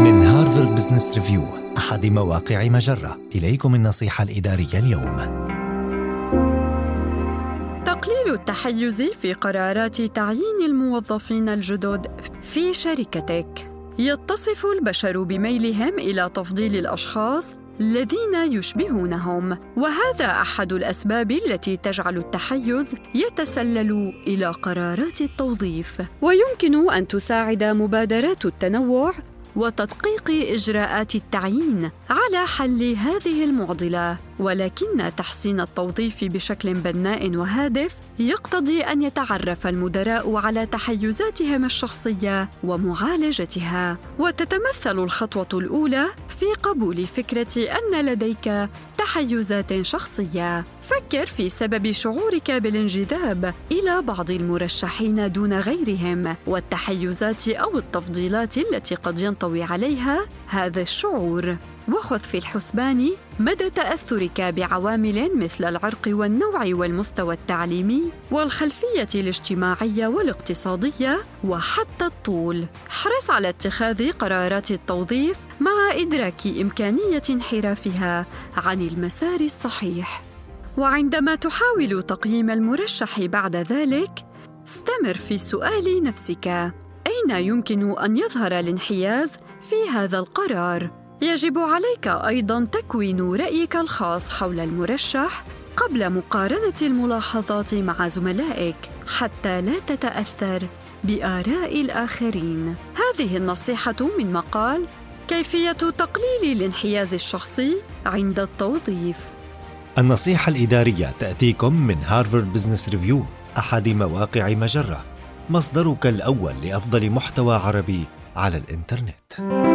من هارفارد بزنس ريفيو أحد مواقع مجرة. إليكم النصيحة الإدارية اليوم. تقليل التحيز في قرارات تعيين الموظفين الجدد في شركتك. يتصف البشر بميلهم إلى تفضيل الأشخاص الذين يشبهونهم وهذا أحد الأسباب التي تجعل التحيز يتسلل إلى قرارات التوظيف. ويمكن أن تساعد مبادرات التنوع وتدقيق إجراءات التعيين على حل هذه المعضلة. ولكن تحسين التوظيف بشكل بناء وهادف يقتضي أن يتعرف المدراء على تحيزاتهم الشخصية ومعالجتها. وتتمثل الخطوة الأولى في قبول فكرة أن لديك تحيزات شخصية. فكر في سبب شعورك بالانجذاب إلى بعض المرشحين دون غيرهم والتحيزات أو التفضيلات التي قد ينطوي عليها هذا الشعور. وخذ في الحسبان مدى تأثرك بعوامل مثل العرق والنوع والمستوى التعليمي والخلفية الاجتماعية والاقتصادية وحتى الطول. احرص على اتخاذ قرارات التوظيف مع إدراك إمكانية انحرافها عن المسار الصحيح. وعندما تحاول تقييم المرشح بعد ذلك استمر في سؤال نفسك. أين يمكن أن يظهر الانحياز في هذا القرار؟ يجب عليك أيضا تكوين رأيك الخاص حول المرشح قبل مقارنة الملاحظات مع زملائك حتى لا تتأثر بآراء الآخرين هذه النصيحة من مقال كيفية تقليل الانحياز الشخصي عند التوظيف النصيحة الإدارية تأتيكم من هارفارد بزنس ريفيو أحد مواقع مجرة مصدرك الأول لأفضل محتوى عربي على الإنترنت.